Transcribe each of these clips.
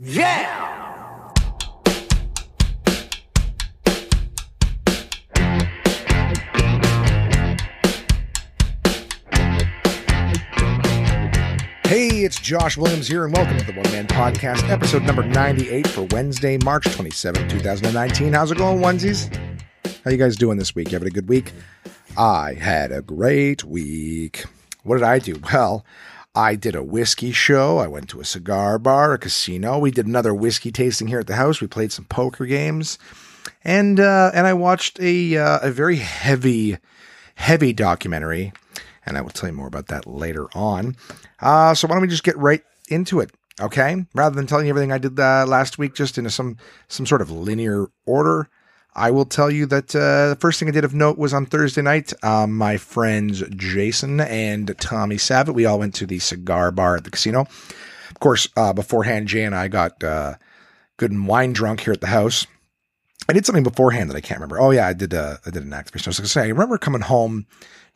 Yeah! Hey, it's Josh Williams here, and welcome to the One Man Podcast, episode number 98 for Wednesday, March 27, 2019. How's it going, onesies? How you guys doing this week? You having a good week? I had a great week. What did I do? Well, I did a whiskey show. I went to a cigar bar, a casino. We did another whiskey tasting here at the house. We played some poker games, and uh, and I watched a uh, a very heavy, heavy documentary and I will tell you more about that later on. Uh, so why don't we just get right into it? Okay, rather than telling you everything I did uh, last week just in some some sort of linear order, I will tell you that uh, the first thing I did of note was on Thursday night. Um, my friends Jason and Tommy Savitt, we all went to the cigar bar at the casino. Of course, uh, beforehand, Jay and I got uh, good and wine drunk here at the house. I did something beforehand that I can't remember. Oh yeah, I did. Uh, I did an activation. I was going to say, I remember coming home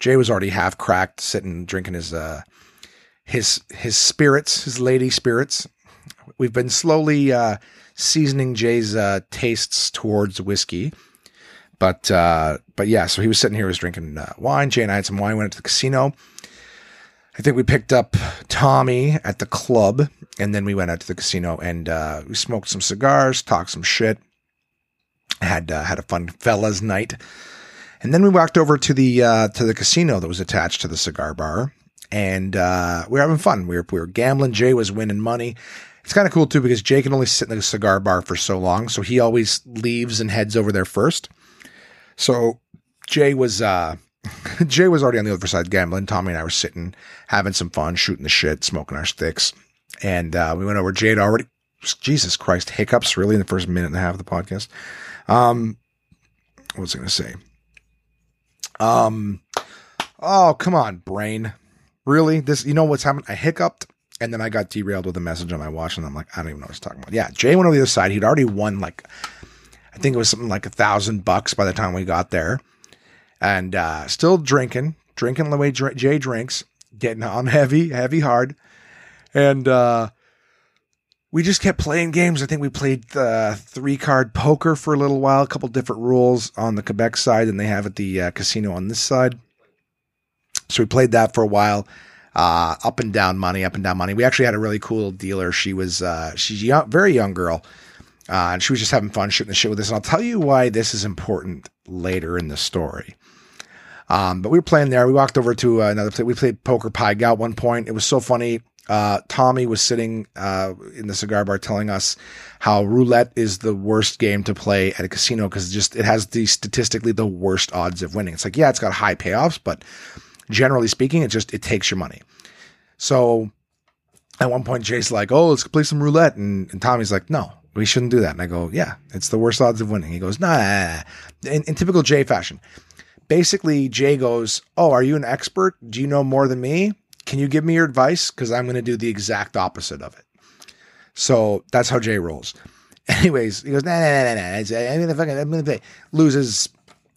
Jay was already half cracked, sitting drinking his uh, his his spirits, his lady spirits. We've been slowly uh, seasoning Jay's uh, tastes towards whiskey, but uh, but yeah. So he was sitting here, he was drinking uh, wine. Jay and I had some wine. Went to the casino. I think we picked up Tommy at the club, and then we went out to the casino and uh, we smoked some cigars, talked some shit, had uh, had a fun fellas night. And then we walked over to the uh, to the casino that was attached to the cigar bar, and uh, we were having fun. We were we were gambling. Jay was winning money. It's kind of cool too because Jay can only sit in the cigar bar for so long, so he always leaves and heads over there first. So Jay was uh, Jay was already on the other side gambling. Tommy and I were sitting having some fun, shooting the shit, smoking our sticks, and uh, we went over. Jay had already Jesus Christ hiccups really in the first minute and a half of the podcast. Um, what was I going to say? Um, oh, come on, brain. Really? This, you know what's happened? I hiccuped and then I got derailed with a message on my watch and I'm like, I don't even know what he's talking about. Yeah, Jay went over the other side. He'd already won like, I think it was something like a thousand bucks by the time we got there and, uh, still drinking, drinking the way Jay drinks, getting on heavy, heavy hard. And, uh, we just kept playing games. I think we played uh, three card poker for a little while, a couple different rules on the Quebec side than they have at the uh, casino on this side. So we played that for a while. Uh, up and down money, up and down money. We actually had a really cool dealer. She was uh, she's young, very young girl, uh, and she was just having fun shooting the shit with us. And I'll tell you why this is important later in the story. Um, but we were playing there. We walked over to another place. We played poker pie at one point. It was so funny uh, Tommy was sitting uh, in the cigar bar telling us how roulette is the worst game to play at a casino because just it has the statistically the worst odds of winning. It's like yeah, it's got high payoffs, but generally speaking, it just it takes your money. So at one point, Jay's like, "Oh, let's play some roulette," and, and Tommy's like, "No, we shouldn't do that." And I go, "Yeah, it's the worst odds of winning." He goes, "Nah." In, in typical Jay fashion, basically, Jay goes, "Oh, are you an expert? Do you know more than me?" Can you give me your advice? Because I'm going to do the exact opposite of it. So that's how Jay rolls. Anyways, he goes, nah, nah, nah, nah. I'm gonna fucking, I'm gonna. Loses.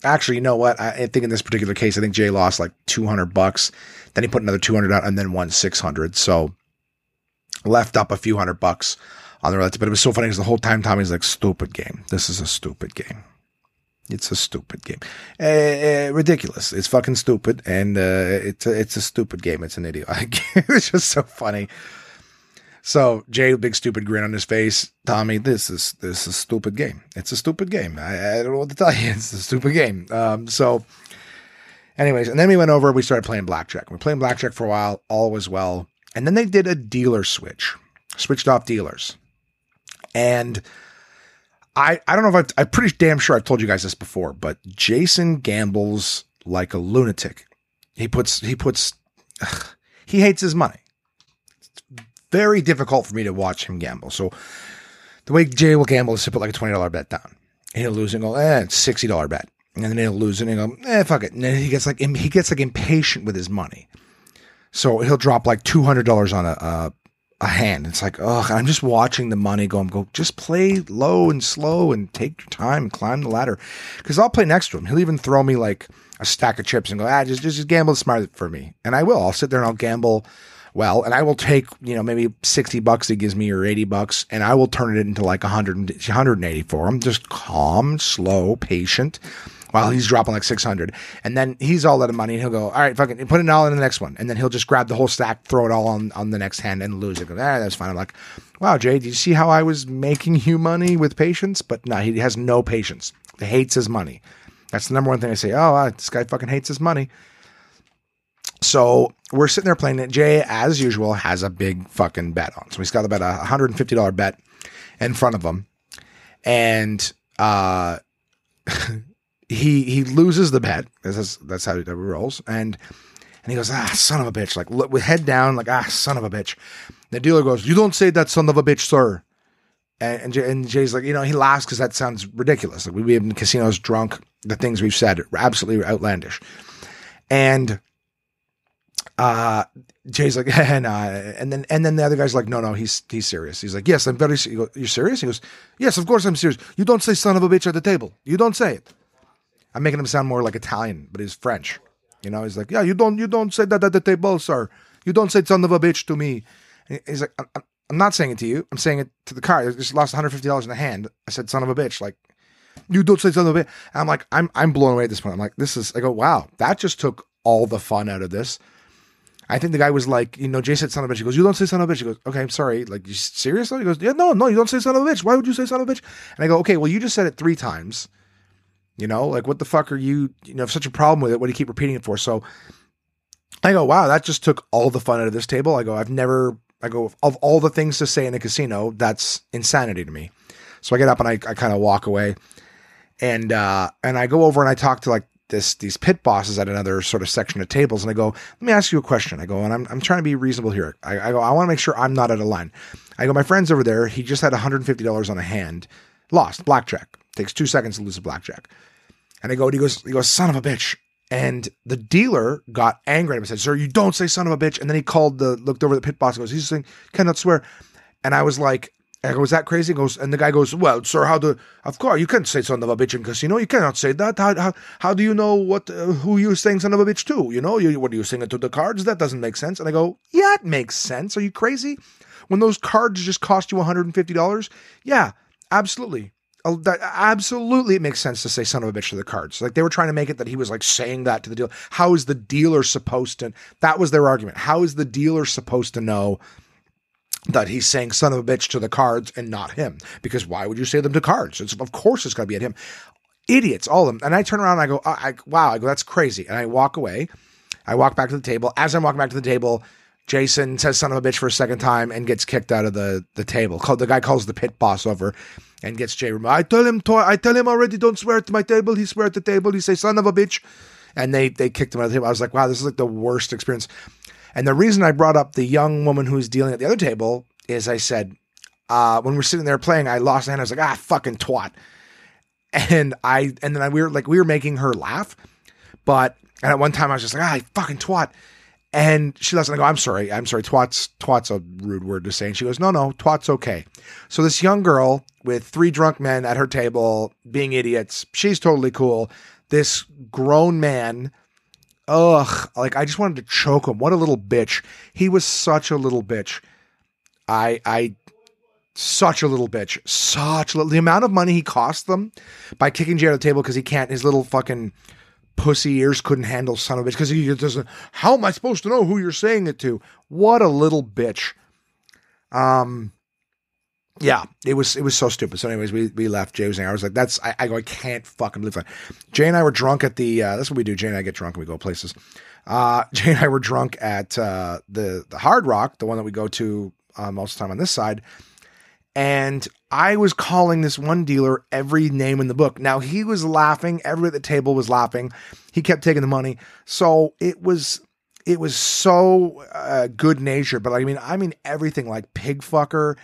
Actually, you know what? I think in this particular case, I think Jay lost like 200 bucks. Then he put another 200 out and then won 600. So left up a few hundred bucks on the relative. But it was so funny because the whole time Tommy's like, stupid game. This is a stupid game. It's a stupid game. Uh, ridiculous. It's fucking stupid, and uh, it's a, it's a stupid game. It's an idiot. it's just so funny. So Jay, big stupid grin on his face. Tommy, this is this is a stupid game. It's a stupid game. I, I don't know what to tell you. It's a stupid game. Um, so, anyways, and then we went over. We started playing blackjack. We were playing blackjack for a while. All was well, and then they did a dealer switch. Switched off dealers, and I, I don't know if i am pretty damn sure I've told you guys this before, but Jason gambles like a lunatic. He puts, he puts, ugh, he hates his money. Very difficult for me to watch him gamble. So the way Jay will gamble is to put like a $20 bet down. And he'll lose and go, eh, it's $60 bet. And then he'll lose and he'll go, eh, fuck it. And then he gets like, he gets like impatient with his money. So he'll drop like $200 on a, a a hand. It's like, oh, I'm just watching the money go. I'm go, just play low and slow and take your time and climb the ladder. Because I'll play next to him. He'll even throw me like a stack of chips and go, ah, just just, just gamble smart for me. And I will. I'll sit there and I'll gamble Well, and I will take, you know, maybe 60 bucks he gives me or 80 bucks, and I will turn it into like 100, 180 for him. Just calm, slow, patient while he's dropping like 600. And then he's all out of money and he'll go, all right, fucking put it all in the next one. And then he'll just grab the whole stack, throw it all on, on the next hand and lose it. Ah, that's fine. I'm like, wow, Jay, do you see how I was making you money with patience? But no, he has no patience. He hates his money. That's the number one thing I say. Oh, this guy fucking hates his money. So we're sitting there playing it. Jay, as usual, has a big fucking bet on. So he's got about a $150 bet in front of him. And uh he he loses the bet. That's that's how he rolls. And and he goes, ah, son of a bitch, like with head down, like ah, son of a bitch. The dealer goes, you don't say that, son of a bitch, sir. And and, Jay, and Jay's like, you know, he laughs because that sounds ridiculous. Like we've been in casinos drunk, the things we've said are absolutely outlandish. And uh Jay's like, nah. and then and then the other guy's like, no, no, he's he's serious. He's like, yes, I'm very. Goes, You're serious? He goes, yes, of course I'm serious. You don't say son of a bitch at the table. You don't say it. I'm making him sound more like Italian, but he's French. You know, he's like, yeah, you don't you don't say that at the table, sir. You don't say son of a bitch to me. And he's like, I'm, I'm not saying it to you. I'm saying it to the car. I just lost 150 dollars in the hand. I said son of a bitch. Like, you don't say son of a bitch. And I'm like, I'm I'm blown away at this point. I'm like, this is. I go, wow, that just took all the fun out of this. I think the guy was like, you know, Jay said son of a bitch. He goes, you don't say son of a bitch. He goes, okay, I'm sorry. Like, you serious? He goes, yeah, no, no, you don't say son of a bitch. Why would you say son of a bitch? And I go, okay, well, you just said it three times. You know, like what the fuck are you, you know, such a problem with it? What do you keep repeating it for? So I go, wow, that just took all the fun out of this table. I go, I've never, I go, of all the things to say in a casino, that's insanity to me. So I get up and I, I kind of walk away and, uh, and I go over and I talk to like this, these pit bosses at another sort of section of tables. And I go, let me ask you a question. I go, and I'm, I'm trying to be reasonable here. I, I go, I want to make sure I'm not out of line. I go, my friend's over there. He just had $150 on a hand, lost blackjack. Takes two seconds to lose a blackjack. And I go, and he goes, he goes, son of a bitch. And the dealer got angry at him and said, Sir, you don't say son of a bitch. And then he called the looked over the pit boss and goes, He's saying, cannot swear. And I was like, I go, was that crazy? He goes, and the guy goes, Well, sir, how do of course you can't say son of a bitch in casino. You cannot say that. How how, how do you know what uh, who you're saying son of a bitch to? You know, you what are you saying it to the cards? That doesn't make sense. And I go, Yeah, it makes sense. Are you crazy? When those cards just cost you $150? Yeah, absolutely that absolutely it makes sense to say son of a bitch to the cards. Like they were trying to make it that he was like saying that to the dealer. How is the dealer supposed to? That was their argument. How is the dealer supposed to know that he's saying son of a bitch to the cards and not him? Because why would you say them to cards? It's, of course it's going to be at him. Idiots, all of them. And I turn around and I go, I, I, wow, I go, that's crazy. And I walk away. I walk back to the table. As I'm walking back to the table, Jason says son of a bitch for a second time and gets kicked out of the, the table. The guy calls the pit boss over and gets Jay removed. I tell him, I tell him already, don't swear at my table. He swear at the table. He say, son of a bitch. And they, they kicked him out of the table. I was like, wow, this is like the worst experience. And the reason I brought up the young woman who's dealing at the other table is I said, uh, when we're sitting there playing, I lost and. I was like, ah, fucking twat. And I, and then I, we were like, we were making her laugh. But, and at one time I was just like, ah, fucking twat. And she lets I go, I'm sorry, I'm sorry, twat's twat's a rude word to say. And she goes, No, no, twat's okay. So this young girl with three drunk men at her table being idiots, she's totally cool. This grown man, ugh, like I just wanted to choke him. What a little bitch. He was such a little bitch. I I such a little bitch. Such little the amount of money he cost them by kicking Jay out of the table because he can't his little fucking pussy ears couldn't handle son of a bitch because he doesn't. How am I supposed to know who you're saying it to? What a little bitch. Um, yeah, it was it was so stupid. So, anyways, we we left. Jay was I was like, "That's." I, I go, I can't fucking believe that. Jay and I were drunk at the. Uh, that's what we do. Jay and I get drunk and we go places. Uh, Jay and I were drunk at uh, the the Hard Rock, the one that we go to uh, most of the time on this side. And I was calling this one dealer every name in the book. Now he was laughing. Everybody at the table was laughing. He kept taking the money. So it was it was so uh, good natured. But I mean, I mean everything like pig fucker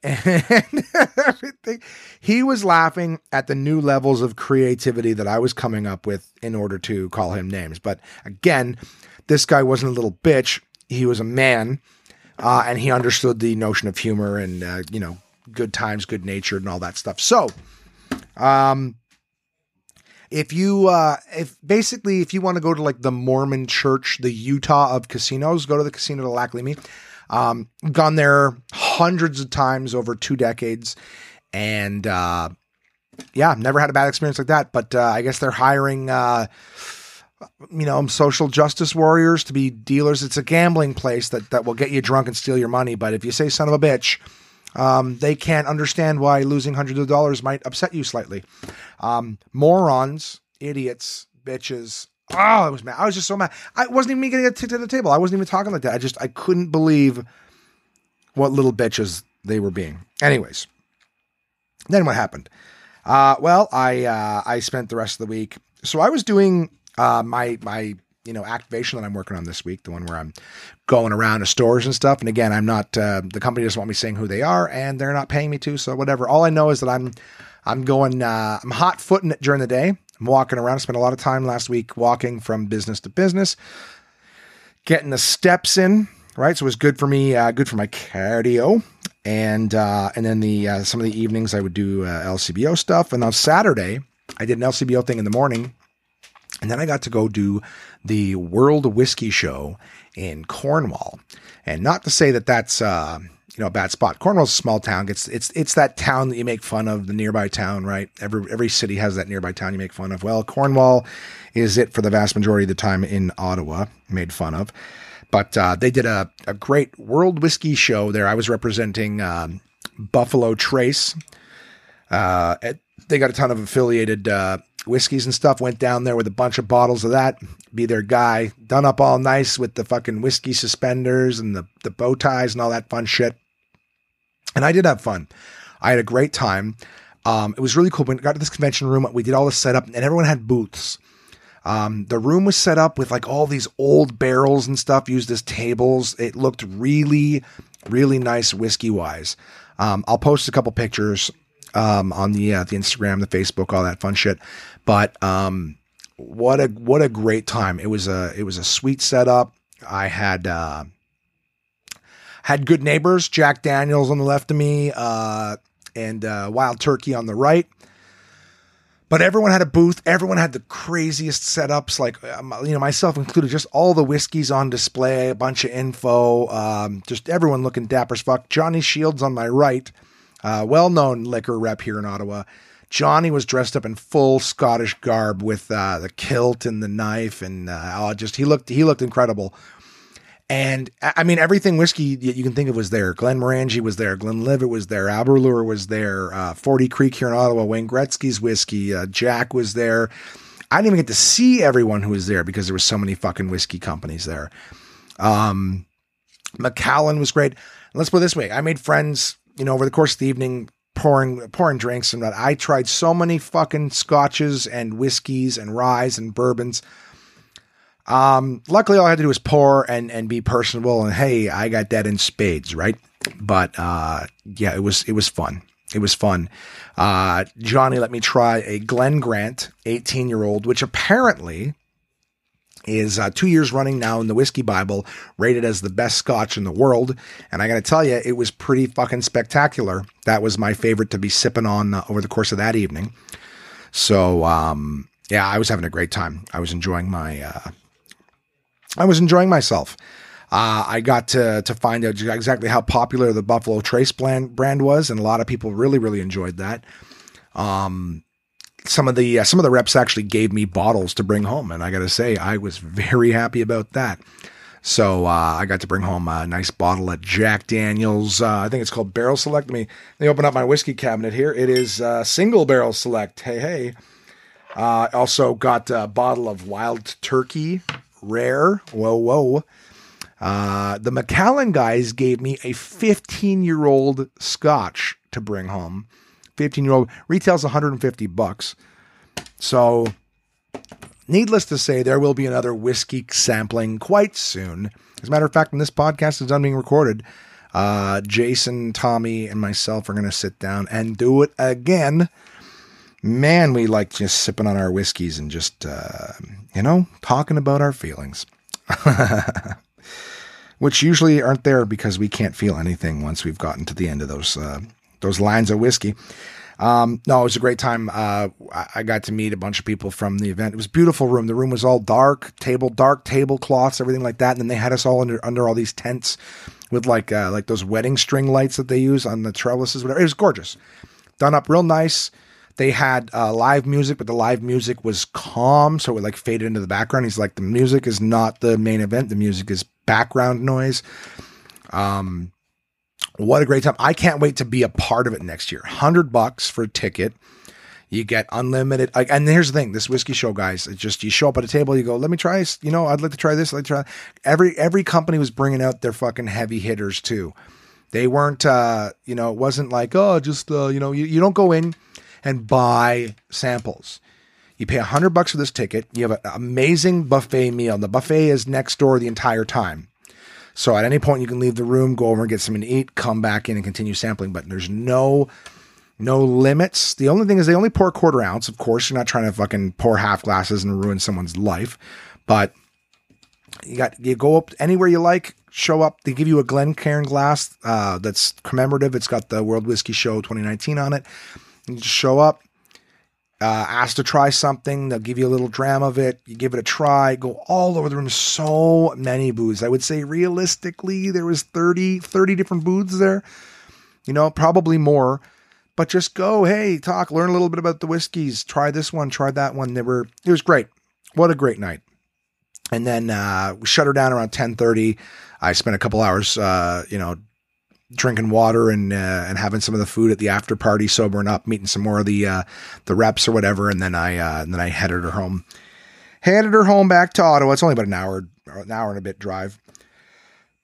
and everything. He was laughing at the new levels of creativity that I was coming up with in order to call him names. But again, this guy wasn't a little bitch. He was a man. Uh, and he understood the notion of humor and uh, you know good times, good natured, and all that stuff. So, um, if you uh if basically if you want to go to like the Mormon church, the Utah of casinos, go to the casino to Lac-Leamy. Um, gone there hundreds of times over two decades, and uh, yeah, never had a bad experience like that. But uh, I guess they're hiring, uh, you know, social justice warriors to be dealers. It's a gambling place that that will get you drunk and steal your money. But if you say "son of a bitch," um, they can't understand why losing hundreds of dollars might upset you slightly. Um, morons, idiots, bitches, Oh, I was mad. I was just so mad. I wasn't even getting a ticket to the table. I wasn't even talking like that. I just I couldn't believe what little bitches they were being. Anyways, then what happened? Uh, well, I uh, I spent the rest of the week. So I was doing uh, my my you know activation that I'm working on this week, the one where I'm going around to stores and stuff. And again, I'm not uh, the company doesn't want me saying who they are, and they're not paying me to. So whatever. All I know is that I'm I'm going uh, I'm hot footing it during the day. I'm walking around. I spent a lot of time last week walking from business to business, getting the steps in. Right, so it was good for me, uh, good for my cardio, and uh, and then the uh, some of the evenings I would do uh, LCBO stuff, and on Saturday I did an LCBO thing in the morning, and then I got to go do the World Whiskey Show in Cornwall, and not to say that that's uh, you know a bad spot. Cornwall's a small town. It's it's it's that town that you make fun of, the nearby town, right? Every every city has that nearby town you make fun of. Well, Cornwall is it for the vast majority of the time in Ottawa, made fun of. But uh, they did a, a great world whiskey show there. I was representing um, Buffalo Trace. Uh, they got a ton of affiliated uh, whiskeys and stuff. Went down there with a bunch of bottles of that. Be their guy, done up all nice with the fucking whiskey suspenders and the the bow ties and all that fun shit. And I did have fun. I had a great time. Um, it was really cool. When We got to this convention room. We did all the setup, and everyone had booths. Um, the room was set up with like all these old barrels and stuff used as tables. It looked really, really nice whiskey wise. Um, I'll post a couple pictures um, on the uh, the Instagram, the Facebook, all that fun shit. But um, what a what a great time! It was a it was a sweet setup. I had uh, had good neighbors, Jack Daniels on the left of me, uh, and uh, Wild Turkey on the right. But everyone had a booth. Everyone had the craziest setups, like um, you know, myself included. Just all the whiskeys on display, a bunch of info. Um, just everyone looking dapper as fuck. Johnny Shields on my right, uh, well-known liquor rep here in Ottawa. Johnny was dressed up in full Scottish garb with uh, the kilt and the knife, and uh, oh, just he looked he looked incredible. And I mean, everything whiskey you can think of was there. Glenmorangie was there. Glenlivet was there. Aberlour was there. Uh, Forty Creek here in Ottawa. Wayne Gretzky's whiskey. Uh, Jack was there. I didn't even get to see everyone who was there because there were so many fucking whiskey companies there. Um, Macallan was great. Let's put it this way: I made friends, you know, over the course of the evening, pouring pouring drinks and that. I tried so many fucking scotches and whiskeys and ryes and bourbons. Um, luckily, all I had to do was pour and and be personable. And hey, I got that in spades, right? But uh, yeah, it was it was fun. It was fun. Uh, Johnny let me try a Glen Grant 18 year old, which apparently is uh, two years running now in the Whiskey Bible, rated as the best scotch in the world. And I got to tell you, it was pretty fucking spectacular. That was my favorite to be sipping on uh, over the course of that evening. So, um, yeah, I was having a great time. I was enjoying my uh, I was enjoying myself. Uh, I got to to find out exactly how popular the Buffalo Trace brand brand was, and a lot of people really really enjoyed that. Um, some of the uh, some of the reps actually gave me bottles to bring home, and I got to say I was very happy about that. So uh, I got to bring home a nice bottle of Jack Daniels. Uh, I think it's called Barrel Select. Let me me open up my whiskey cabinet here. It is uh, single barrel select. Hey hey. Uh, also got a bottle of Wild Turkey rare. Whoa, whoa. Uh, the Macallan guys gave me a 15 year old scotch to bring home. 15 year old retails 150 bucks. So, needless to say, there will be another whiskey sampling quite soon. As a matter of fact, when this podcast is done being recorded, uh, Jason, Tommy, and myself are going to sit down and do it again man, we like just sipping on our whiskeys and just, uh, you know, talking about our feelings. Which usually aren't there because we can't feel anything once we've gotten to the end of those uh, those lines of whiskey. Um, no, it was a great time. Uh, I got to meet a bunch of people from the event. It was a beautiful room. The room was all dark, table, dark tablecloths, everything like that. And then they had us all under under all these tents with like uh, like those wedding string lights that they use on the trellises. Whatever. It was gorgeous, done up real nice. They had uh, live music, but the live music was calm, so it like faded into the background. He's like, the music is not the main event. The music is background noise. Um, what a great time. I can't wait to be a part of it next year. 100 bucks for a ticket. You get unlimited. Like, and here's the thing: this whiskey show, guys. It's just you show up at a table, you go, "Let me try." You know, I'd like to try this. I'd try. Every every company was bringing out their fucking heavy hitters too. They weren't, uh, you know, it wasn't like, oh, just uh, you know, you, you don't go in and buy samples. You pay a hundred bucks for this ticket. You have an amazing buffet meal. The buffet is next door the entire time. So at any point you can leave the room, go over and get something to eat, come back in and continue sampling. But there's no no limits. The only thing is they only pour a quarter ounce. Of course, you're not trying to fucking pour half glasses and ruin someone's life. But you got you go up anywhere you like, show up. They give you a Glencairn glass uh, that's commemorative. It's got the World Whiskey Show 2019 on it. You just show up, uh, ask to try something. They'll give you a little dram of it. You give it a try. Go all over the room. So many booths. I would say realistically, there was 30, 30 different booths there. You know, probably more. But just go, hey, talk, learn a little bit about the whiskeys. Try this one, try that one. They were, it was great. What a great night. And then uh, we shut her down around 1030. I spent a couple hours, uh, you know, drinking water and uh, and having some of the food at the after party, sobering up, meeting some more of the uh, the reps or whatever, and then I uh, and then I headed her home. Headed her home back to Ottawa. It's only about an hour, an hour and a bit drive.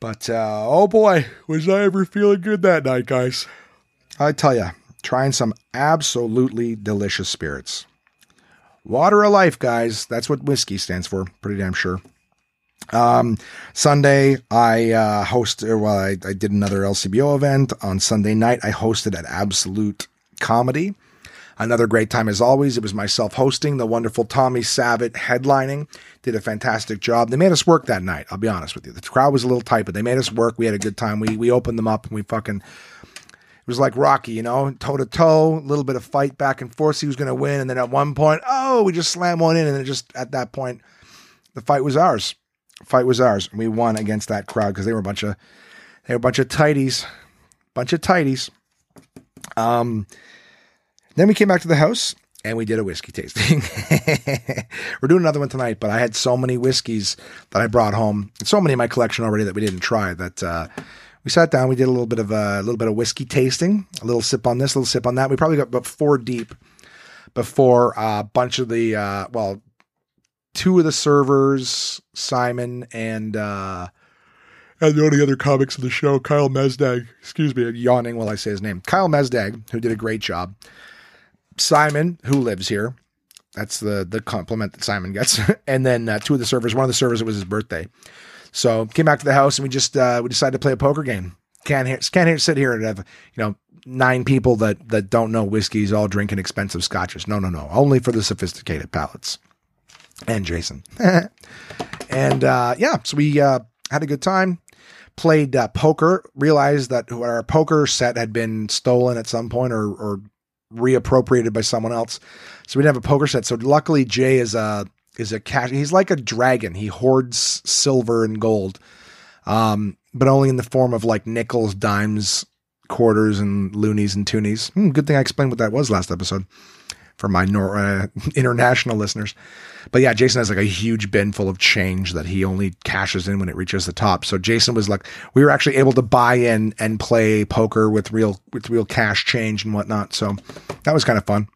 But uh, oh boy, was I ever feeling good that night, guys! I tell you, trying some absolutely delicious spirits. Water of life, guys. That's what whiskey stands for. Pretty damn sure. Um, Sunday, I uh, hosted, well, I, I did another LCBO event. On Sunday night, I hosted at Absolute Comedy. Another great time as always. It was myself hosting, the wonderful Tommy Savitt headlining. Did a fantastic job. They made us work that night. I'll be honest with you. The crowd was a little tight, but they made us work. We had a good time. We we opened them up and we fucking. It was like Rocky, you know, toe to toe, a little bit of fight back and forth. He was going to win, and then at one point, oh, we just slammed one in, and then just at that point, the fight was ours fight was ours. We won against that crowd because they were a bunch of they were a bunch of tighties, bunch of tighties. Um, then we came back to the house and we did a whiskey tasting. we're doing another one tonight, but I had so many whiskeys that I brought home, so many in my collection already that we didn't try that. Uh, we sat down, we did a little bit of a, little bit of whiskey tasting, a little sip on this, a little sip on that. We probably got about four deep before a bunch of the uh, well, two of the servers, Simon and uh, and the only other comics of the show, Kyle Mesdag. Excuse me, yawning while I say his name. Kyle Mesdag, who did a great job. Simon, who lives here. That's the the compliment that Simon gets. and then uh, two of the servers. One of the servers, it was his birthday. So came back to the house and we just uh, we decided to play a poker game. Can't can't sit here and have you know nine people that that don't know whiskeys all drinking expensive scotches. No, no, no. Only for the sophisticated palates and Jason. and uh, yeah, so we uh, had a good time. Played uh, poker. Realized that our poker set had been stolen at some point or, or reappropriated by someone else. So we didn't have a poker set. So luckily, Jay is a is a cash. He's like a dragon. He hoards silver and gold, um, but only in the form of like nickels, dimes, quarters, and loonies and toonies. Hmm, good thing I explained what that was last episode for my nor- uh, international listeners. But yeah, Jason has like a huge bin full of change that he only cashes in when it reaches the top. So Jason was like, we were actually able to buy in and play poker with real with real cash change and whatnot. So that was kind of fun.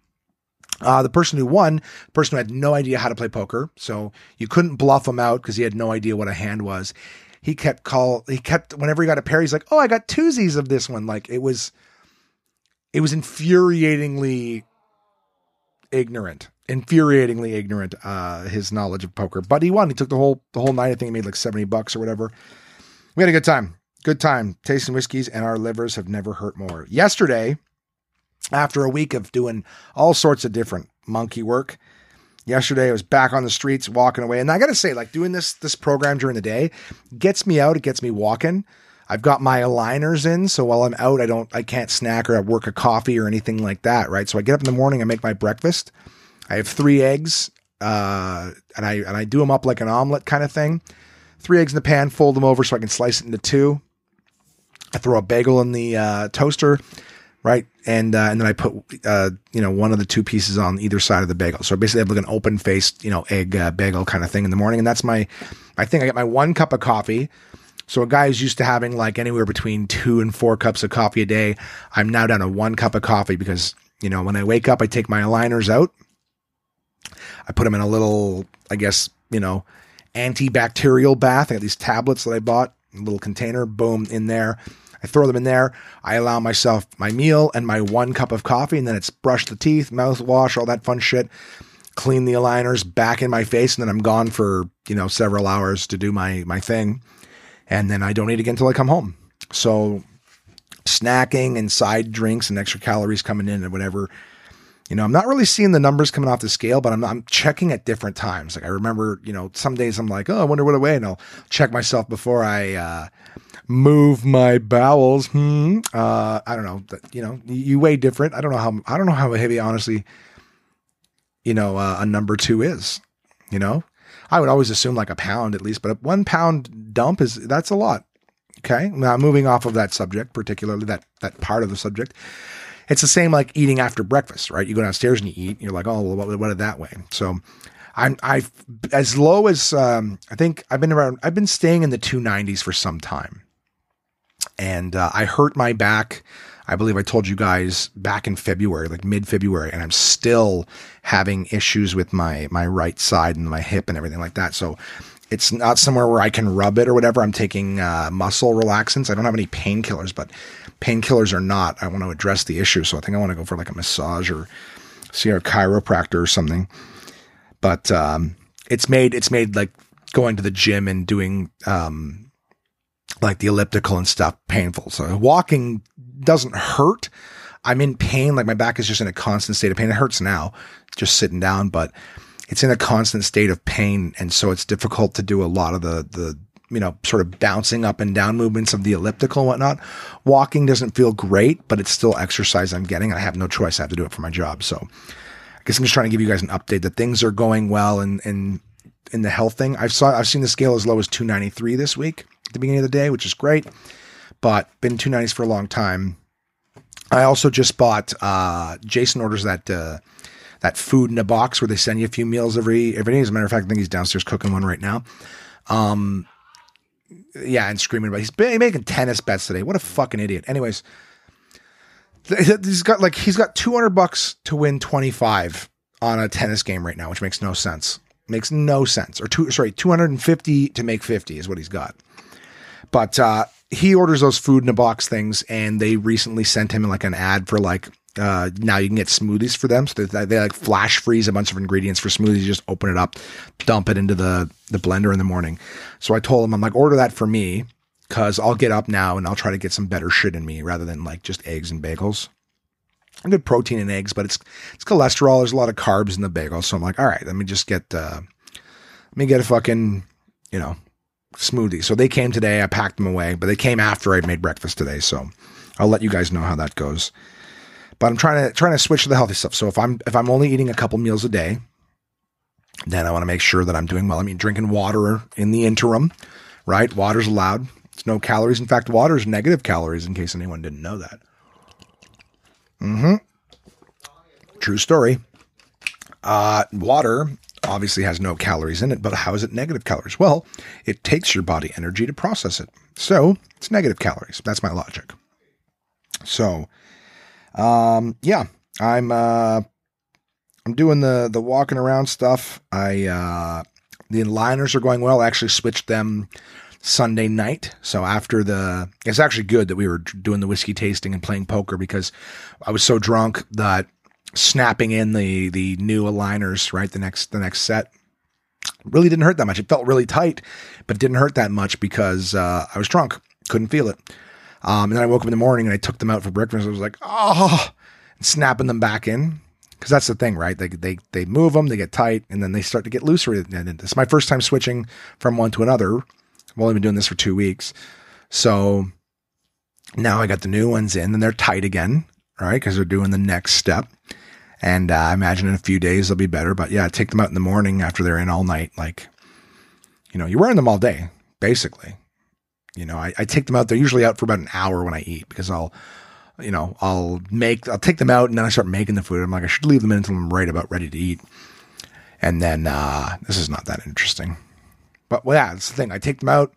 Uh, the person who won, the person who had no idea how to play poker, so you couldn't bluff him out because he had no idea what a hand was. He kept call. He kept whenever he got a pair, he's like, "Oh, I got twosies of this one." Like it was, it was infuriatingly ignorant infuriatingly ignorant uh his knowledge of poker. But he won. He took the whole the whole night. I think he made like 70 bucks or whatever. We had a good time. Good time. Tasting whiskeys and our livers have never hurt more. Yesterday after a week of doing all sorts of different monkey work yesterday i was back on the streets walking away. And i gotta say like doing this this program during the day gets me out. It gets me walking I've got my aligners in, so while I'm out, I don't, I can't snack or work a coffee or anything like that, right? So I get up in the morning, I make my breakfast. I have three eggs, uh, and I and I do them up like an omelet kind of thing. Three eggs in the pan, fold them over so I can slice it into two. I throw a bagel in the uh, toaster, right, and uh, and then I put uh, you know one of the two pieces on either side of the bagel. So basically I basically have like an open faced you know egg uh, bagel kind of thing in the morning, and that's my I think I get my one cup of coffee so a guy who's used to having like anywhere between two and four cups of coffee a day, I'm now down to one cup of coffee because, you know, when I wake up, I take my aligners out. I put them in a little, I guess, you know, antibacterial bath. I got these tablets that I bought, a little container, boom, in there. I throw them in there. I allow myself my meal and my one cup of coffee, and then it's brush the teeth, mouthwash, all that fun shit. Clean the aligners back in my face, and then I'm gone for you know several hours to do my my thing and then I don't eat again until I come home. So snacking and side drinks and extra calories coming in and whatever. You know, I'm not really seeing the numbers coming off the scale, but I'm, I'm checking at different times. Like I remember, you know, some days I'm like, oh, I wonder what I weigh, and I'll check myself before I uh, move my bowels. Hmm. Uh, I don't know. You know, you weigh different. I don't know how. I don't know how heavy, honestly. You know, uh, a number two is. You know, I would always assume like a pound at least, but one pound dump is that's a lot. Okay. Now moving off of that subject, particularly that that part of the subject, it's the same like eating after breakfast, right? You go downstairs and you eat, and you're like, oh, what, what did that way? So I'm I've as low as um, I think I've been around. I've been staying in the 290s for some time, and uh, I hurt my back I believe I told you guys back in February, like mid February, and I'm still having issues with my my right side and my hip and everything like that. So it's not somewhere where I can rub it or whatever. I'm taking uh, muscle relaxants. I don't have any painkillers, but painkillers are not. I want to address the issue, so I think I want to go for like a massage or see a chiropractor or something. But um, it's made it's made like going to the gym and doing um, like the elliptical and stuff painful. So walking doesn't hurt. I'm in pain. Like my back is just in a constant state of pain. It hurts now just sitting down, but it's in a constant state of pain. And so it's difficult to do a lot of the, the, you know, sort of bouncing up and down movements of the elliptical and whatnot. Walking doesn't feel great, but it's still exercise I'm getting. I have no choice. I have to do it for my job. So I guess I'm just trying to give you guys an update that things are going well and, and in the health thing. I've saw, I've seen the scale as low as 293 this week at the beginning of the day, which is great but been 290s for a long time. I also just bought uh, Jason orders that uh, that food in a box where they send you a few meals every every day. As a matter of fact, I think he's downstairs cooking one right now. Um, yeah, and screaming about he's making tennis bets today. What a fucking idiot. Anyways, he's got like he's got 200 bucks to win 25 on a tennis game right now, which makes no sense. Makes no sense. Or two sorry, 250 to make 50 is what he's got. But uh he orders those food in a box things, and they recently sent him like an ad for like uh, now you can get smoothies for them. So they, they like flash freeze a bunch of ingredients for smoothies. You just open it up, dump it into the the blender in the morning. So I told him I'm like order that for me because I'll get up now and I'll try to get some better shit in me rather than like just eggs and bagels. I'm good protein in eggs, but it's it's cholesterol. There's a lot of carbs in the bagel, so I'm like, all right, let me just get uh, let me get a fucking you know smoothie. So they came today. I packed them away, but they came after I made breakfast today. So I'll let you guys know how that goes. But I'm trying to trying to switch to the healthy stuff. So if I'm if I'm only eating a couple meals a day, then I want to make sure that I'm doing well. I mean, drinking water in the interim, right? Water's allowed. It's no calories. In fact, water is negative calories. In case anyone didn't know that. Mm hmm. True story. Uh, water obviously has no calories in it, but how is it negative calories? Well, it takes your body energy to process it. So it's negative calories. That's my logic. So, um, yeah, I'm, uh, I'm doing the, the walking around stuff. I, uh, the aligners are going well. I actually switched them Sunday night. So after the, it's actually good that we were doing the whiskey tasting and playing poker because I was so drunk that snapping in the the new aligners right the next the next set really didn't hurt that much it felt really tight but it didn't hurt that much because uh, i was drunk couldn't feel it um, and then i woke up in the morning and i took them out for breakfast i was like oh snapping them back in because that's the thing right they, they they move them they get tight and then they start to get looser and it's my first time switching from one to another i've only been doing this for two weeks so now I got the new ones in and they're tight again, right? Because they're doing the next step. And uh, I imagine in a few days they'll be better. But yeah, take them out in the morning after they're in all night. Like, you know, you're wearing them all day, basically. You know, I, I take them out. They're usually out for about an hour when I eat because I'll, you know, I'll make, I'll take them out and then I start making the food. I'm like, I should leave them in until I'm right about ready to eat. And then, uh, this is not that interesting. But well, yeah, that's the thing. I take them out.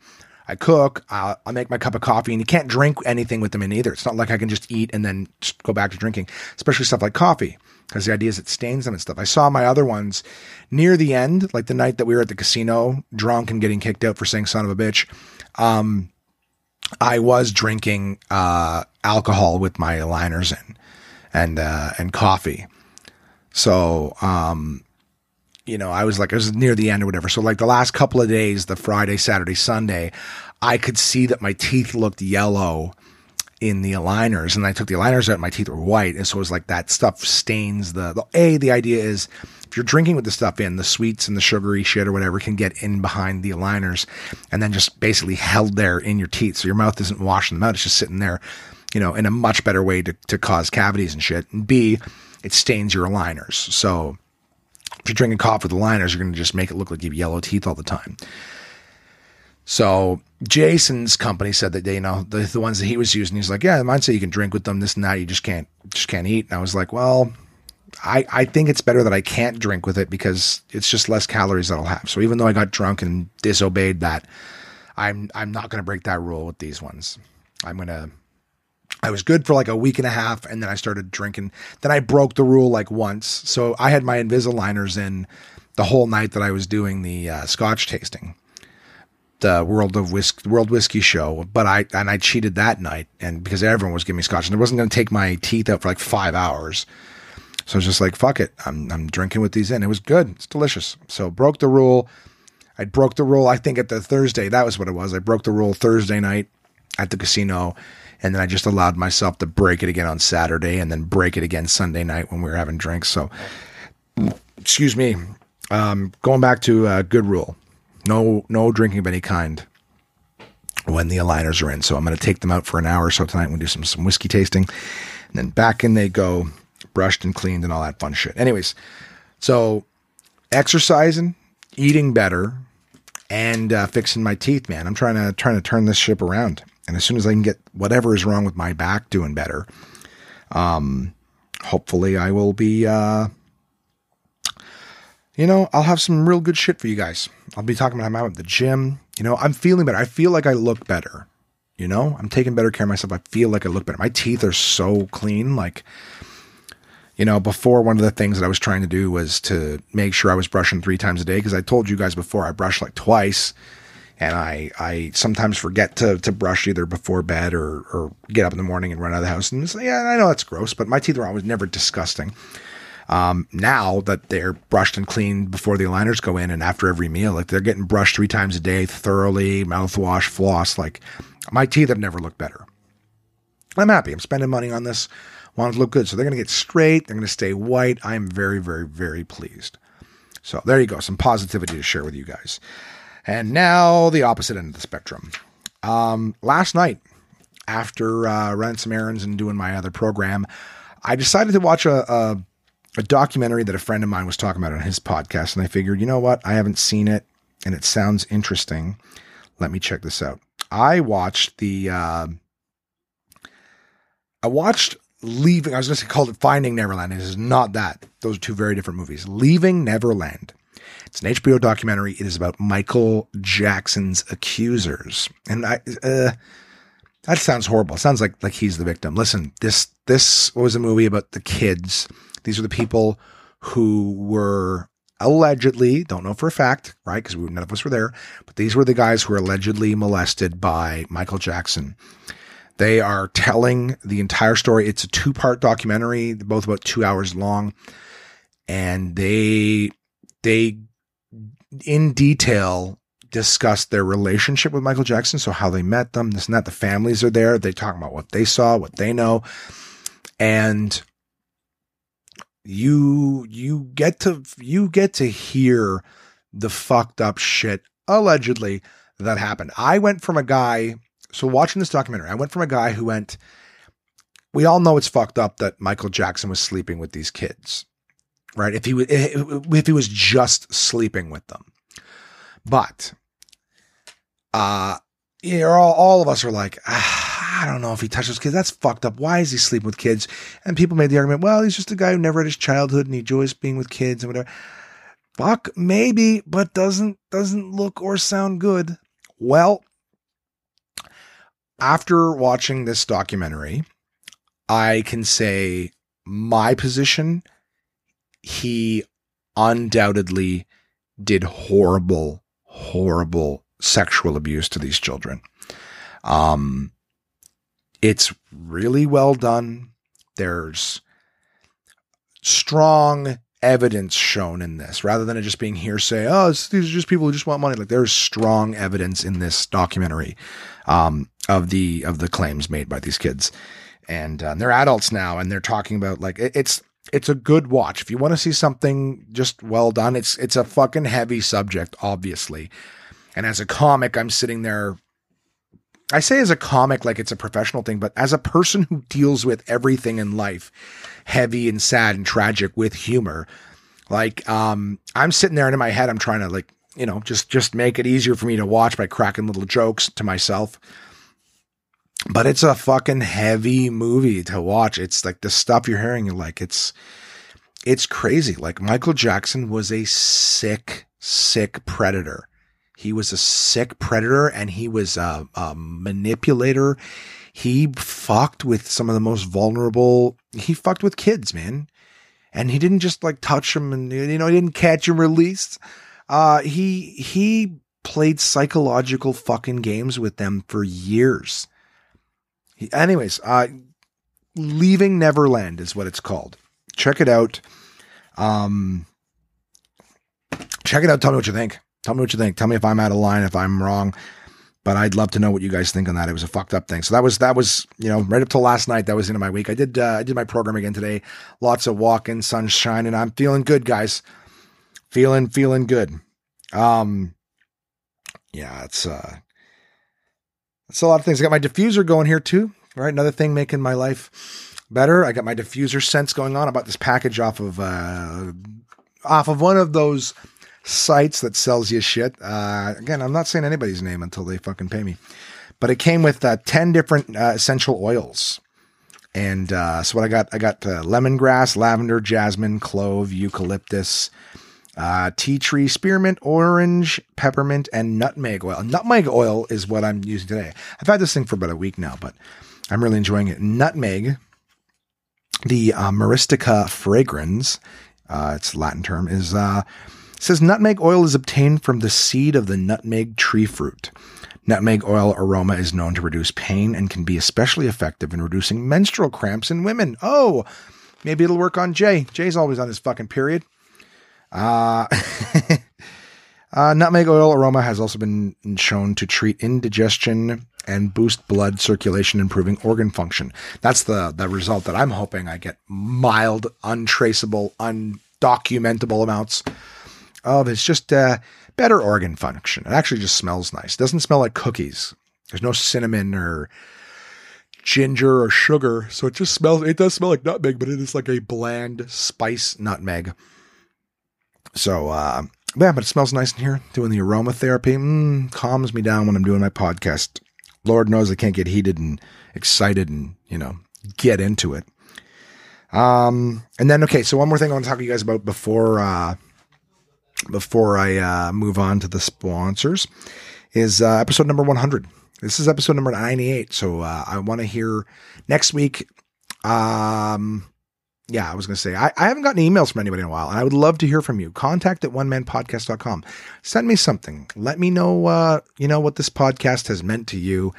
I cook, I'll, I'll, make my cup of coffee, and you can't drink anything with them in either. It's not like I can just eat and then just go back to drinking, especially stuff like coffee, because the idea is it stains them and stuff. I saw my other ones near the end, like the night that we were at the casino, drunk and getting kicked out for saying son of a bitch. Um, I was drinking uh, alcohol with my aligners in, and uh, and coffee. So um, you know, I was like, I was near the end or whatever. So like the last couple of days, the Friday, Saturday, Sunday, I could see that my teeth looked yellow in the aligners and I took the aligners out, my teeth were white. And so it was like that stuff stains the, the A, the idea is if you're drinking with the stuff in, the sweets and the sugary shit or whatever can get in behind the aligners and then just basically held there in your teeth. So your mouth isn't washing them out. It's just sitting there, you know, in a much better way to, to cause cavities and shit. And B, it stains your aligners. So if you're drinking coffee with the liners, you're going to just make it look like you have yellow teeth all the time. So Jason's company said that they, you know, the, the ones that he was using, he's like, yeah, mine say you can drink with them, this and that. You just can't, just can't eat. And I was like, well, I, I think it's better that I can't drink with it because it's just less calories that I'll have. So even though I got drunk and disobeyed that, I'm, I'm not going to break that rule with these ones. I'm going to I was good for like a week and a half, and then I started drinking. Then I broke the rule like once. So I had my Invisaligners in the whole night that I was doing the uh, Scotch tasting, the World of Whisk World Whiskey Show. But I and I cheated that night, and because everyone was giving me Scotch, and it wasn't going to take my teeth out for like five hours. So I was just like, fuck it, I'm I'm drinking with these in. It was good, it's delicious. So broke the rule. I broke the rule. I think at the Thursday, that was what it was. I broke the rule Thursday night at the casino and then I just allowed myself to break it again on Saturday and then break it again Sunday night when we were having drinks. So, excuse me. Um, going back to a good rule: no, no drinking of any kind when the aligners are in. So I'm going to take them out for an hour or so tonight. We'll do some some whiskey tasting, and then back in they go, brushed and cleaned and all that fun shit. Anyways, so exercising, eating better, and uh, fixing my teeth, man. I'm trying to trying to turn this ship around. And as soon as I can get whatever is wrong with my back doing better, um, hopefully I will be, uh, you know, I'll have some real good shit for you guys. I'll be talking about how I'm out at the gym. You know, I'm feeling better. I feel like I look better. You know, I'm taking better care of myself. I feel like I look better. My teeth are so clean. Like, you know, before one of the things that I was trying to do was to make sure I was brushing three times a day because I told you guys before I brush like twice and I I sometimes forget to to brush either before bed or or get up in the morning and run out of the house. And say, yeah, I know that's gross, but my teeth are always never disgusting. Um, now that they're brushed and cleaned before the aligners go in and after every meal, like they're getting brushed three times a day, thoroughly, mouthwash, floss, like my teeth have never looked better. I'm happy. I'm spending money on this. Want to look good. So they're going to get straight. They're going to stay white. I'm very, very, very pleased. So there you go. Some positivity to share with you guys. And now the opposite end of the spectrum. Um, last night, after uh, running some errands and doing my other program, I decided to watch a, a, a documentary that a friend of mine was talking about on his podcast, and I figured, you know what, I haven't seen it, and it sounds interesting. Let me check this out. I watched the. Uh, I watched Leaving. I was going to say called it Finding Neverland. It is not that. Those are two very different movies. Leaving Neverland it's an HBO documentary. It is about Michael Jackson's accusers. And I, uh, that sounds horrible. It sounds like, like he's the victim. Listen, this, this was a movie about the kids. These are the people who were allegedly, don't know for a fact, right? Because none of us were there, but these were the guys who were allegedly molested by Michael Jackson. They are telling the entire story. It's a two part documentary, both about two hours long. And they, they in detail discuss their relationship with Michael Jackson. So how they met them, this and that. The families are there. They talk about what they saw, what they know. And you, you get to, you get to hear the fucked up shit allegedly that happened. I went from a guy So watching this documentary, I went from a guy who went, we all know it's fucked up that Michael Jackson was sleeping with these kids, right? If he was, if he was just sleeping with them, but, uh, you know, all, all of us are like, ah, I don't know if he touches kids. That's fucked up. Why is he sleeping with kids? And people made the argument, well, he's just a guy who never had his childhood and he enjoys being with kids and whatever. Fuck, maybe, but doesn't doesn't look or sound good. Well, after watching this documentary, I can say my position, he undoubtedly did horrible, horrible sexual abuse to these children. Um, it's really well done. There's strong evidence shown in this rather than it just being hearsay. Oh, these are just people who just want money. Like there's strong evidence in this documentary um, of the of the claims made by these kids, and uh, they're adults now, and they're talking about like it, it's it's a good watch if you want to see something just well done. It's it's a fucking heavy subject, obviously, and as a comic, I'm sitting there. I say as a comic like it's a professional thing, but as a person who deals with everything in life heavy and sad and tragic with humor. Like, um, I'm sitting there and in my head, I'm trying to like, you know, just, just make it easier for me to watch by cracking little jokes to myself. But it's a fucking heavy movie to watch. It's like the stuff you're hearing, you're like, it's, it's crazy. Like Michael Jackson was a sick, sick predator. He was a sick predator and he was a, a manipulator he fucked with some of the most vulnerable. He fucked with kids, man. And he didn't just like touch them and, you know, he didn't catch and release. Uh, he, he played psychological fucking games with them for years. He, anyways, uh, Leaving Neverland is what it's called. Check it out. Um, check it out. Tell me what you think. Tell me what you think. Tell me if I'm out of line, if I'm wrong but I'd love to know what you guys think on that. It was a fucked up thing. So that was that was you know right up till last night. That was into my week. I did uh, I did my program again today. Lots of walking, sunshine, and I'm feeling good, guys. Feeling feeling good. Um, yeah, it's uh, it's a lot of things. I got my diffuser going here too. Right, another thing making my life better. I got my diffuser scents going on. about this package off of uh, off of one of those sites that sells you shit. Uh, again, I'm not saying anybody's name until they fucking pay me, but it came with uh, 10 different uh, essential oils. And uh, so what I got, I got lemongrass, lavender, jasmine, clove, eucalyptus, uh, tea tree, spearmint, orange, peppermint, and nutmeg oil. Nutmeg oil is what I'm using today. I've had this thing for about a week now, but I'm really enjoying it. Nutmeg, the uh, Myristica fragrans, uh, its Latin term, is says nutmeg oil is obtained from the seed of the nutmeg tree fruit. Nutmeg oil aroma is known to reduce pain and can be especially effective in reducing menstrual cramps in women. Oh, maybe it'll work on Jay. Jay's always on his fucking period. Uh, uh, nutmeg oil aroma has also been shown to treat indigestion and boost blood circulation, improving organ function. That's the the result that I'm hoping I get mild, untraceable, undocumentable amounts of it's just uh, better organ function. It actually just smells nice. It doesn't smell like cookies. There's no cinnamon or ginger or sugar, so it just smells. It does smell like nutmeg, but it is like a bland spice nutmeg. So uh, yeah, but it smells nice in here. Doing the aromatherapy mm, calms me down when I'm doing my podcast. Lord knows I can't get heated and excited and you know get into it. Um, and then okay, so one more thing I want to talk to you guys about before uh, before I uh, move on to the sponsors is uh, episode number 100. This is episode number 98. So uh, I want to hear next week. Um, yeah, I was going to say, I, I haven't gotten emails from anybody in a while, and I would love to hear from you. Contact at onemanpodcast.com. Send me something. Let me know, uh, you know, what this podcast has meant to you.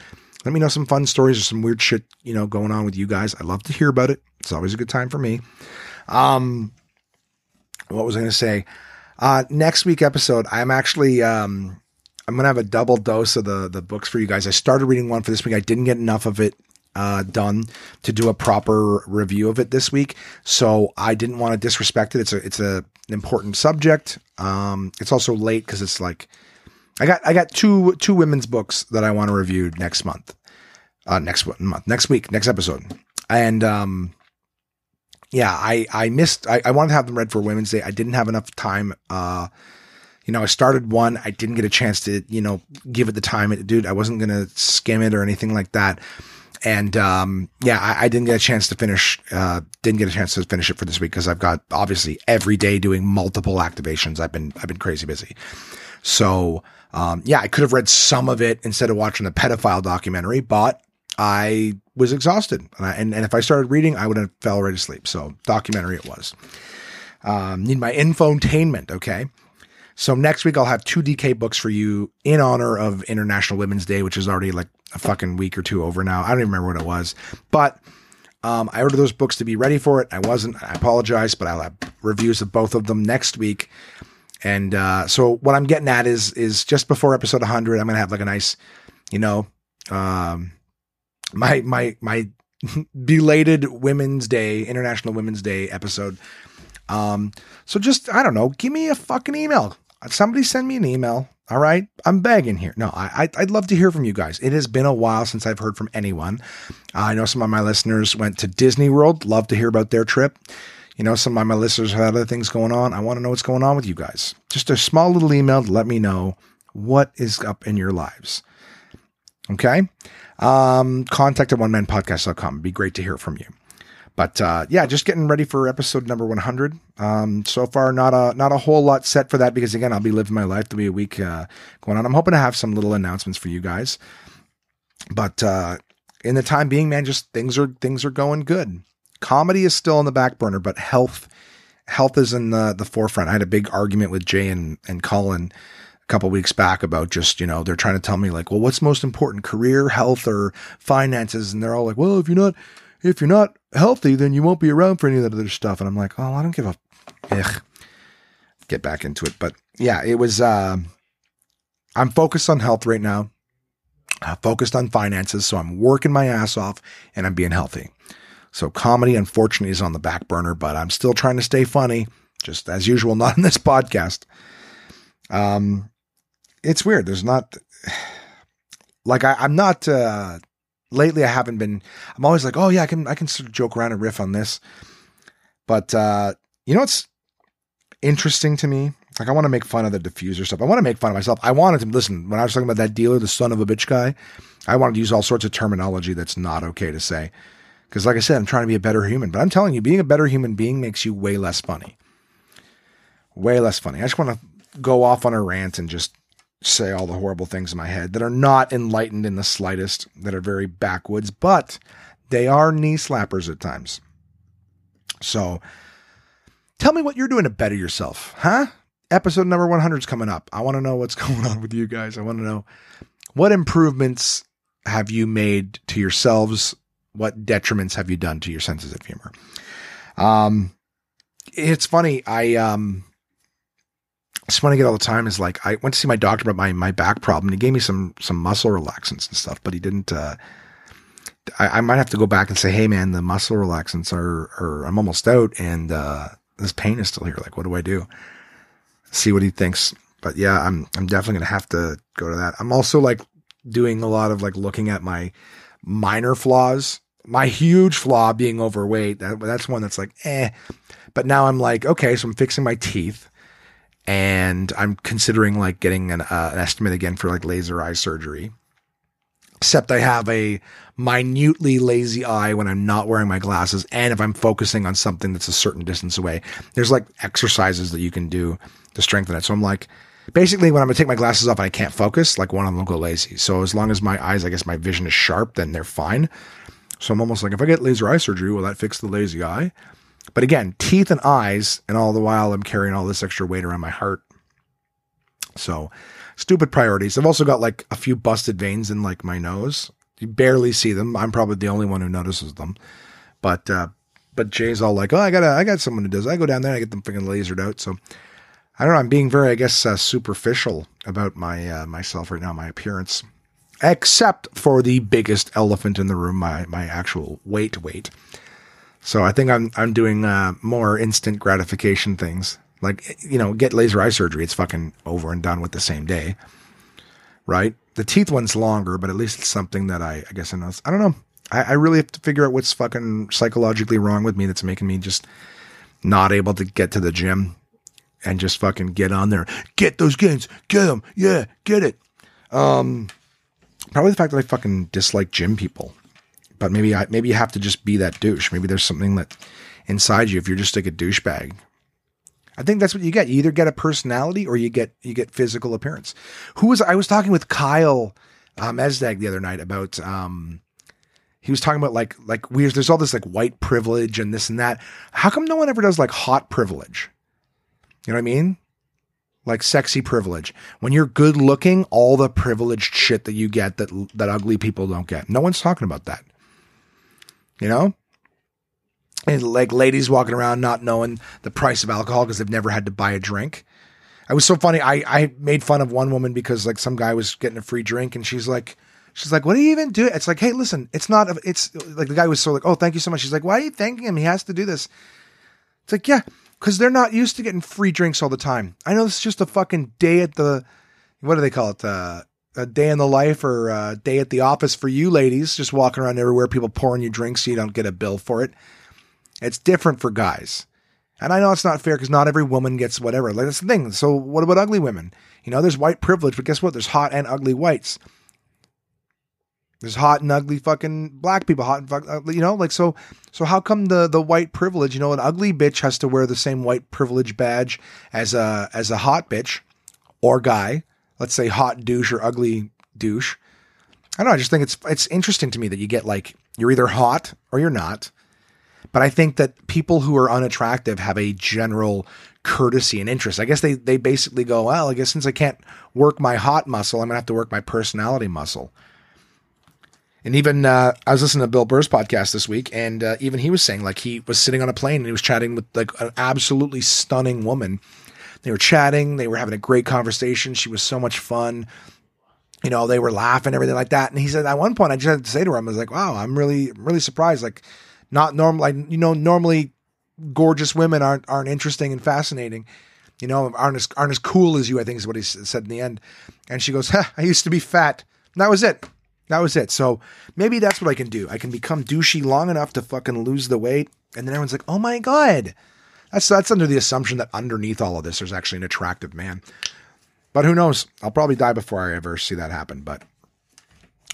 Let me know some fun stories or some weird shit, you know, going on with you guys. I love to hear about it. It's always a good time for me. Um, what was I going to say? Uh, next week episode, I'm actually um, I'm gonna have a double dose of the the books for you guys. I started reading one for this week. I didn't get enough of it uh, done to do a proper review of it this week, so I didn't want to disrespect it. It's a it's a an important subject. Um, it's also late because it's like I got I got two two women's books that I want to review next month. uh, next month, next week, next episode. And, um, yeah, I, I missed, I, I wanted to have them read for Women's Day. I didn't have enough time. Uh, you know, I started one. I didn't get a chance to, you know, give it the time it, dude. I wasn't going to skim it or anything like that. And, um, yeah, I, I, didn't get a chance to finish, uh, didn't get a chance to finish it for this week because I've got obviously every day doing multiple activations. I've been, I've been crazy busy. So, um, yeah, I could have read some of it instead of watching the pedophile documentary, but I was exhausted. And, I, and, and, if I started reading, I would have fell right asleep. So documentary it was. Um, need my infotainment. Okay. So next week I'll have two DK books for you in honor of International Women's Day, which is already like a fucking week or two over now. I don't even remember what it was, but um, I ordered those books to be ready for it. I wasn't. I apologize, but I'll have reviews of both of them next week. And uh, so what I'm getting at is is just before episode 100, I'm gonna have like a nice, you know, um, my my my belated Women's Day, International Women's Day episode. Um, so just I don't know, give me a fucking email. Somebody send me an email. All right, I'm begging here. No, I, I'd love to hear from you guys. It has been a while since I've heard from anyone. Uh, I know some of my listeners went to Disney World. Love to hear about their trip. You know, some of my listeners have other things going on. I want to know what's going on with you guys. Just a small little email to let me know what is up in your lives. Okay. Um, contact at one man podcast.com. Be great to hear from you. But uh, yeah, just getting ready for episode number 100. Um, so far, not a not a whole lot set for that because again, I'll be living my life. There'll be a week uh, going on. I'm hoping to have some little announcements for you guys. But uh, in the time being, man, just things are things are going good. Comedy is still on the back burner, but health health is in the the forefront. I had a big argument with Jay and and Colin a couple weeks back about just you know they're trying to tell me like, well, what's most important, career, health, or finances? And they're all like, well, if you're not if you're not healthy, then you won't be around for any of that other stuff. And I'm like, oh, I don't give a, ugh. get back into it. But yeah, it was, uh, I'm focused on health right now. I'm focused on finances. So I'm working my ass off and I'm being healthy. So comedy, unfortunately, is on the back burner, but I'm still trying to stay funny, just as usual, not in this podcast. Um, it's weird. There's not, like, I, I'm not, uh, lately I haven't been I'm always like, "Oh yeah, I can I can sort of joke around and riff on this." But uh, you know what's interesting to me? Like I want to make fun of the diffuser stuff. I want to make fun of myself. I wanted to listen when I was talking about that dealer, the son of a bitch guy. I wanted to use all sorts of terminology that's not okay to say. Because, like I said, I'm trying to be a better human. But I'm telling you, being a better human being makes you way less funny. Way less funny. I just want to go off on a rant and just say all the horrible things in my head that are not enlightened in the slightest, that are very backwoods, but they are knee slappers at times. So tell me what you're doing to better yourself, huh? Episode number 100 is coming up. I want to know what's going on with you guys. I want to know what improvements have you made to yourselves? What detriments have you done to your senses of humor? Um, it's funny. I, um, one I get all the time is like I went to see my doctor about my my back problem. And he gave me some some muscle relaxants and stuff, but he didn't. Uh, I, I, might have to go back and say, hey man, the muscle relaxants are, are I'm almost out, and uh, this pain is still here. Like, what do I do? See what he thinks. But yeah, I'm I'm definitely gonna have to go to that. I'm also like doing a lot of like looking at my minor flaws. My huge flaw being overweight. That, that's one that's like, eh. But now I'm like, okay, so I'm fixing my teeth and I'm considering like getting an, uh, an estimate again for like laser eye surgery. Except I have a minutely lazy eye when I'm not wearing my glasses, and if I'm focusing on something that's a certain distance away. There's like exercises that you can do to strengthen it. So I'm like, basically, when I'm gonna take my glasses off and I can't focus, like one of them will go lazy. So as long as my eyes, I guess my vision is sharp, then they're fine. So I'm almost like, if I get laser eye surgery, will that fix the lazy eye? But again, teeth and eyes, and all the while I'm carrying all this extra weight around my heart. So, stupid priorities. I've also got like a few busted veins in like my nose. You barely see them. I'm probably the only one who notices them. But uh, but Jay's all like, "Oh, I got I got someone who does. I go down there, I get them freaking lasered out." So I don't know. I'm being very, I guess, uh, superficial about my uh, myself right now, my appearance, except for the biggest elephant in the room, my my actual weight weight. So I think I'm I'm doing uh, more instant gratification things. Like you know, get laser eye surgery. It's fucking over and done with the same day, right? The teeth one's longer, but at least it's something that I, I guess I know. I don't know. I, I really have to figure out what's fucking psychologically wrong with me that's making me just not able to get to the gym and just fucking get on there. Get those gains. Get them. Yeah, get it. Um, probably the fact that I fucking dislike gym people. But maybe I maybe you have to just be that douche. Maybe there's something that inside you if you're just like a douchebag. I think that's what you get. You either get a personality or you get you get physical appearance. Who was I was talking with Kyle um, Mesdag the other night about um, he was talking about like like we there's all this like white privilege and this and that. How come no one ever does like hot privilege? You know what I mean? Like sexy privilege. When you're good looking, all the privileged shit that you get that that ugly people don't get. No one's talking about that. You know? And like ladies walking around not knowing the price of alcohol because they've never had to buy a drink. I was so funny. I, I made fun of one woman because like some guy was getting a free drink and she's like, she's like, what do you even do? It's like, hey, listen, it's not, it's like the guy was so like, oh, thank you so much. She's like, why are you thanking him? He has to do this. It's like, yeah, because they're not used to getting free drinks all the time. I know it's just a fucking day at the, what do they call it? Uh, a day in the life or a day at the office for you ladies, just walking around everywhere, people pouring you drinks so you don't get a bill for it. It's different for guys. And I know it's not fair because not every woman gets whatever. Like that's the thing. So what about ugly women? You know, there's white privilege, but guess what? There's hot and ugly whites. There's hot and ugly fucking black people, hot and fuck, uh, you know, like so. So how come the the white privilege? You know, an ugly bitch has to wear the same white privilege badge as a as a hot bitch or guy. Let's say hot douche or ugly douche. I don't know. I just think it's it's interesting to me that you get like you're either hot or you're not. But I think that people who are unattractive have a general courtesy and interest. I guess they they basically go, well, I guess since I can't work my hot muscle, I'm gonna have to work my personality muscle. And even uh, I was listening to Bill Burr's podcast this week, and uh, even he was saying like he was sitting on a plane and he was chatting with like an absolutely stunning woman. They were chatting, they were having a great conversation. She was so much fun. You know, they were laughing, everything like that. And he said at one point, I just had to say to him, I was like, "Wow, I'm really, really surprised. Like, not normal. Like, you know, normally gorgeous women aren't aren't interesting and fascinating." you know, aren't as aren't as cool as you. I think is what he said in the end. And she goes, "I used to be fat." And that was it. That was it. So maybe that's what I can do. I can become douchey long enough to fucking lose the weight, and then everyone's like, "Oh my god." That's that's under the assumption that underneath all of this, there's actually an attractive man. But who knows? I'll probably die before I ever see that happen. But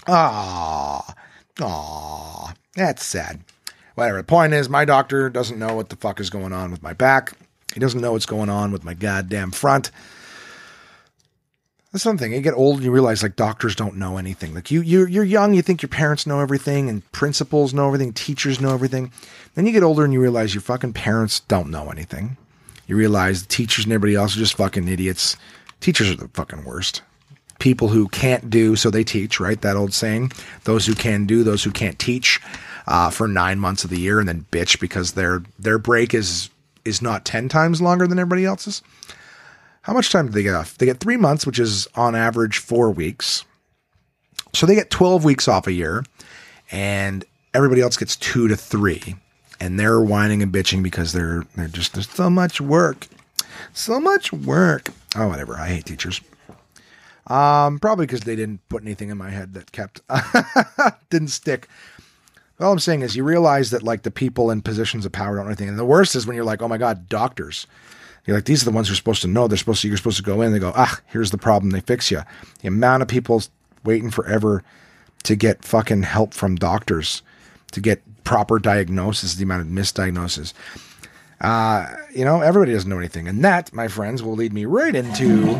ah, ah, that's sad. Whatever. The point is, my doctor doesn't know what the fuck is going on with my back. He doesn't know what's going on with my goddamn front. That's something. You get old and you realize like doctors don't know anything. Like you, you, you're young, you think your parents know everything, and principals know everything, teachers know everything. Then you get older and you realize your fucking parents don't know anything. You realize the teachers and everybody else are just fucking idiots. Teachers are the fucking worst. People who can't do, so they teach, right? That old saying. Those who can do, those who can't teach, uh, for nine months of the year, and then bitch because their their break is is not ten times longer than everybody else's. How much time do they get off? They get three months, which is on average four weeks. So they get 12 weeks off a year, and everybody else gets two to three. And they're whining and bitching because they're they're just there's so much work. So much work. Oh, whatever. I hate teachers. Um, probably because they didn't put anything in my head that kept didn't stick. All I'm saying is you realize that like the people in positions of power don't know anything. And the worst is when you're like, oh my God, doctors. You're like, these are the ones who are supposed to know. They're supposed to, you're supposed to go in. They go, ah, here's the problem. They fix you. The amount of people waiting forever to get fucking help from doctors, to get proper diagnosis, the amount of misdiagnosis. Uh, you know, everybody doesn't know anything. And that, my friends, will lead me right into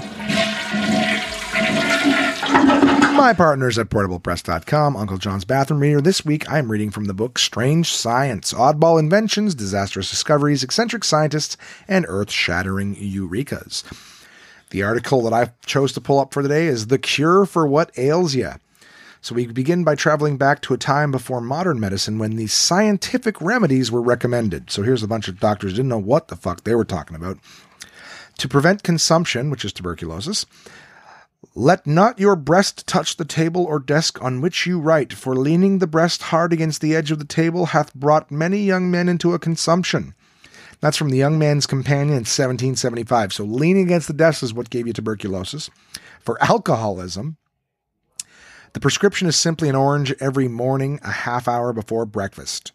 my partners at portablepress.com, Uncle John's Bathroom Reader. This week I am reading from the book Strange Science Oddball Inventions, Disastrous Discoveries, Eccentric Scientists, and Earth Shattering Eurekas. The article that I chose to pull up for today is The Cure for What Ails Ya. So we begin by traveling back to a time before modern medicine when these scientific remedies were recommended. So here's a bunch of doctors didn't know what the fuck they were talking about. To prevent consumption, which is tuberculosis, let not your breast touch the table or desk on which you write, for leaning the breast hard against the edge of the table hath brought many young men into a consumption. That's from the Young Man's Companion in 1775. So leaning against the desk is what gave you tuberculosis. For alcoholism, The prescription is simply an orange every morning, a half hour before breakfast.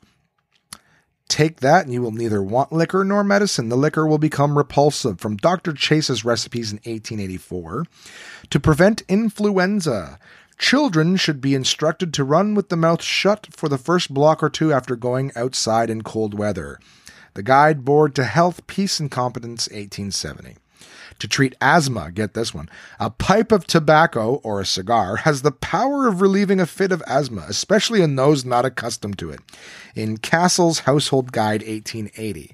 Take that, and you will neither want liquor nor medicine. The liquor will become repulsive. From Dr. Chase's recipes in 1884. To prevent influenza, children should be instructed to run with the mouth shut for the first block or two after going outside in cold weather. The Guide Board to Health, Peace, and Competence, 1870 to treat asthma. Get this one. A pipe of tobacco or a cigar has the power of relieving a fit of asthma, especially in those not accustomed to it. In Cassell's Household Guide 1880.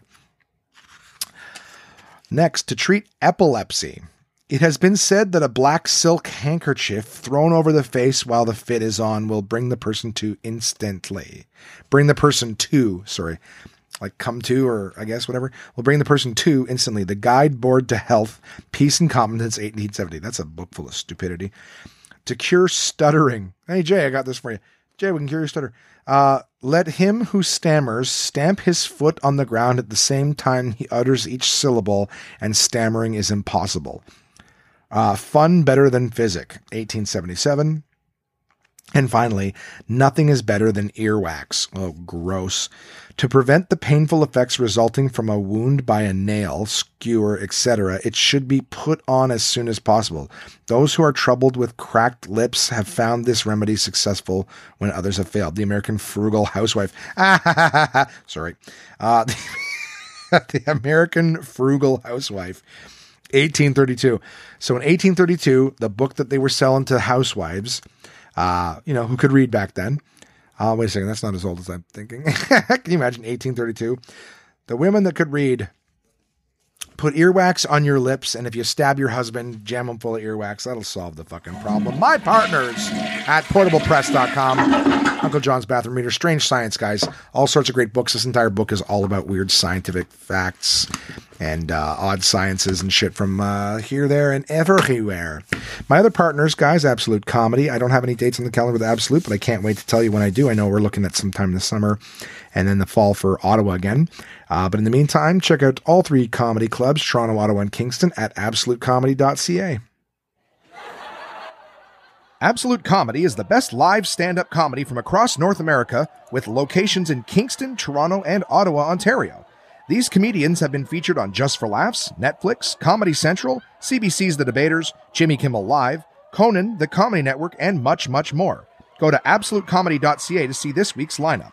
Next, to treat epilepsy. It has been said that a black silk handkerchief thrown over the face while the fit is on will bring the person to instantly. Bring the person to, sorry, like come to, or I guess whatever, will bring the person to instantly. The Guide Board to Health, Peace and Competence, 1870. That's a book full of stupidity. To cure stuttering. Hey, Jay, I got this for you. Jay, we can cure your stutter. Uh, let him who stammers stamp his foot on the ground at the same time he utters each syllable, and stammering is impossible. Uh, fun better than physic, 1877. And finally, nothing is better than earwax. Oh, gross. To prevent the painful effects resulting from a wound by a nail, skewer, etc., it should be put on as soon as possible. Those who are troubled with cracked lips have found this remedy successful when others have failed. The American frugal housewife. Sorry. Uh, the American frugal housewife. 1832. So in 1832, the book that they were selling to housewives, uh, you know, who could read back then, uh, wait a second, that's not as old as I'm thinking. Can you imagine 1832? The women that could read put earwax on your lips, and if you stab your husband, jam him full of earwax. That'll solve the fucking problem. My partners at portablepress.com. Uncle John's Bathroom Reader, Strange Science, guys. All sorts of great books. This entire book is all about weird scientific facts and uh, odd sciences and shit from uh, here, there, and everywhere. My other partners, guys, Absolute Comedy. I don't have any dates on the calendar with Absolute, but I can't wait to tell you when I do. I know we're looking at sometime the summer and then the fall for Ottawa again. Uh, but in the meantime, check out all three comedy clubs Toronto, Ottawa, and Kingston at absolutecomedy.ca. Absolute Comedy is the best live stand up comedy from across North America with locations in Kingston, Toronto, and Ottawa, Ontario. These comedians have been featured on Just for Laughs, Netflix, Comedy Central, CBC's The Debaters, Jimmy Kimmel Live, Conan, The Comedy Network, and much, much more. Go to absolutecomedy.ca to see this week's lineup.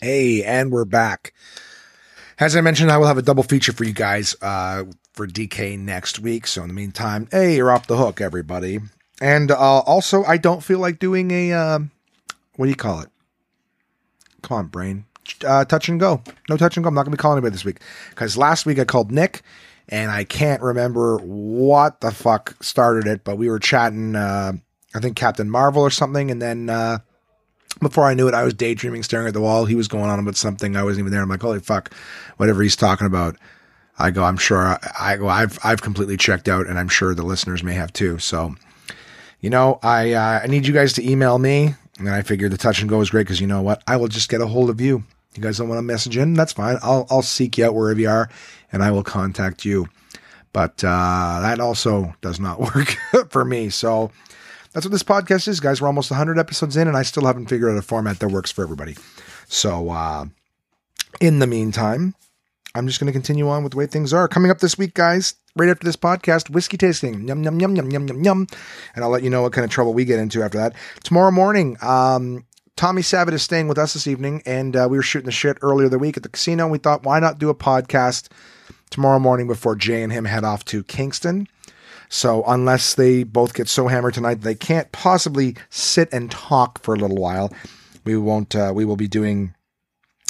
Hey, and we're back. As I mentioned, I will have a double feature for you guys uh, for DK next week. So in the meantime, hey, you're off the hook, everybody. And uh, also, I don't feel like doing a uh, what do you call it? Come on, brain. Uh, touch and go. No touch and go. I'm not going to be calling anybody this week because last week I called Nick and I can't remember what the fuck started it, but we were chatting. Uh, I think Captain Marvel or something, and then uh, before I knew it, I was daydreaming, staring at the wall. He was going on about something. I wasn't even there. I'm like, holy fuck, whatever he's talking about. I go, I'm sure I, I go, I've, I've completely checked out and I'm sure the listeners may have too. So, you know, I, uh, I need you guys to email me. And I figured the touch and go is great because you know what? I will just get a hold of you. You guys don't want to message in? That's fine. I'll, I'll seek you out wherever you are and I will contact you. But, uh, that also does not work for me. So, that's what this podcast is, guys. We're almost 100 episodes in, and I still haven't figured out a format that works for everybody. So, uh, in the meantime, I'm just going to continue on with the way things are. Coming up this week, guys, right after this podcast, whiskey tasting. Yum, yum, yum, yum, yum, yum, yum. And I'll let you know what kind of trouble we get into after that. Tomorrow morning, um, Tommy Savitt is staying with us this evening, and uh, we were shooting the shit earlier the week at the casino. We thought, why not do a podcast tomorrow morning before Jay and him head off to Kingston? So unless they both get so hammered tonight they can't possibly sit and talk for a little while, we won't. Uh, we will be doing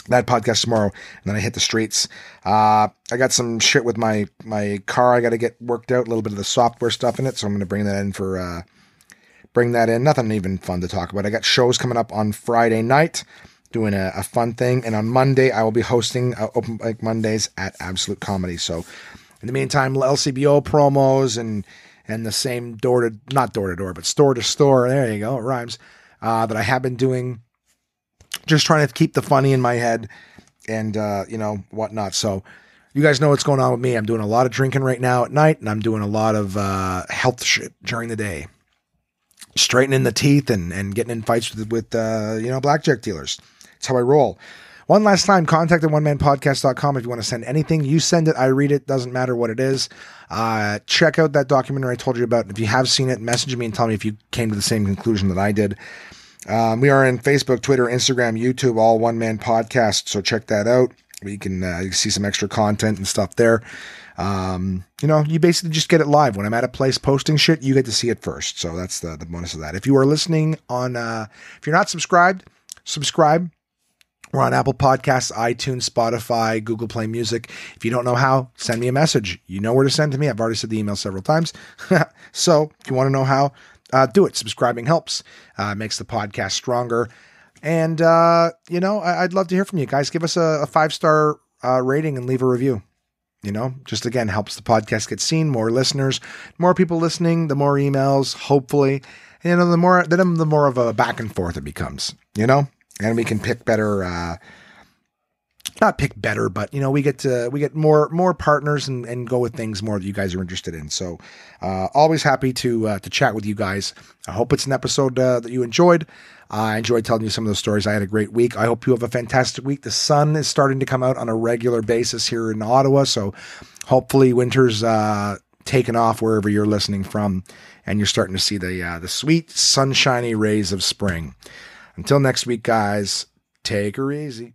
that podcast tomorrow, and then I hit the streets. Uh, I got some shit with my my car. I got to get worked out. A little bit of the software stuff in it, so I'm going to bring that in for uh, bring that in. Nothing even fun to talk about. I got shows coming up on Friday night, doing a, a fun thing, and on Monday I will be hosting uh, Open Mic Mondays at Absolute Comedy. So, in the meantime, LCBO promos and and the same door to not door to door, but store to store. There you go, it rhymes. Uh, that I have been doing, just trying to keep the funny in my head and uh, you know whatnot. So you guys know what's going on with me. I'm doing a lot of drinking right now at night, and I'm doing a lot of uh, health shit during the day, straightening the teeth and and getting in fights with with uh, you know blackjack dealers. That's how I roll. One last time, contact at onemanpodcast.com if you want to send anything. You send it, I read it, doesn't matter what it is. Uh, check out that documentary I told you about. If you have seen it, message me and tell me if you came to the same conclusion that I did. Um, we are in Facebook, Twitter, Instagram, YouTube, all one man podcast. So check that out. We can uh, see some extra content and stuff there. Um, you know, you basically just get it live. When I'm at a place posting shit, you get to see it first. So that's the, the bonus of that. If you are listening on, uh, if you're not subscribed, subscribe. We're on Apple Podcasts, iTunes, Spotify, Google Play Music. If you don't know how, send me a message. You know where to send to me. I've already said the email several times. so if you want to know how, uh, do it. Subscribing helps, uh, makes the podcast stronger. And, uh, you know, I- would love to hear from you guys. Give us a, a five star uh, rating and leave a review. You know, just again, helps the podcast get seen, more listeners, more people listening, the more emails, hopefully. And, you know, the more, then the more of a back and forth it becomes, you know? And we can pick better uh, not pick better, but you know, we get to we get more more partners and, and go with things more that you guys are interested in. So, uh, always happy to uh, to chat with you guys. I hope it's an episode uh, that you enjoyed. I enjoyed telling you some of those stories. I had a great week. I hope you have a fantastic week. The sun is starting to come out on a regular basis here in Ottawa, so hopefully winter's uh, taken off wherever you're listening from, and you're starting to see the uh, the sweet sunshiny rays of spring. Until next week, guys, take her easy.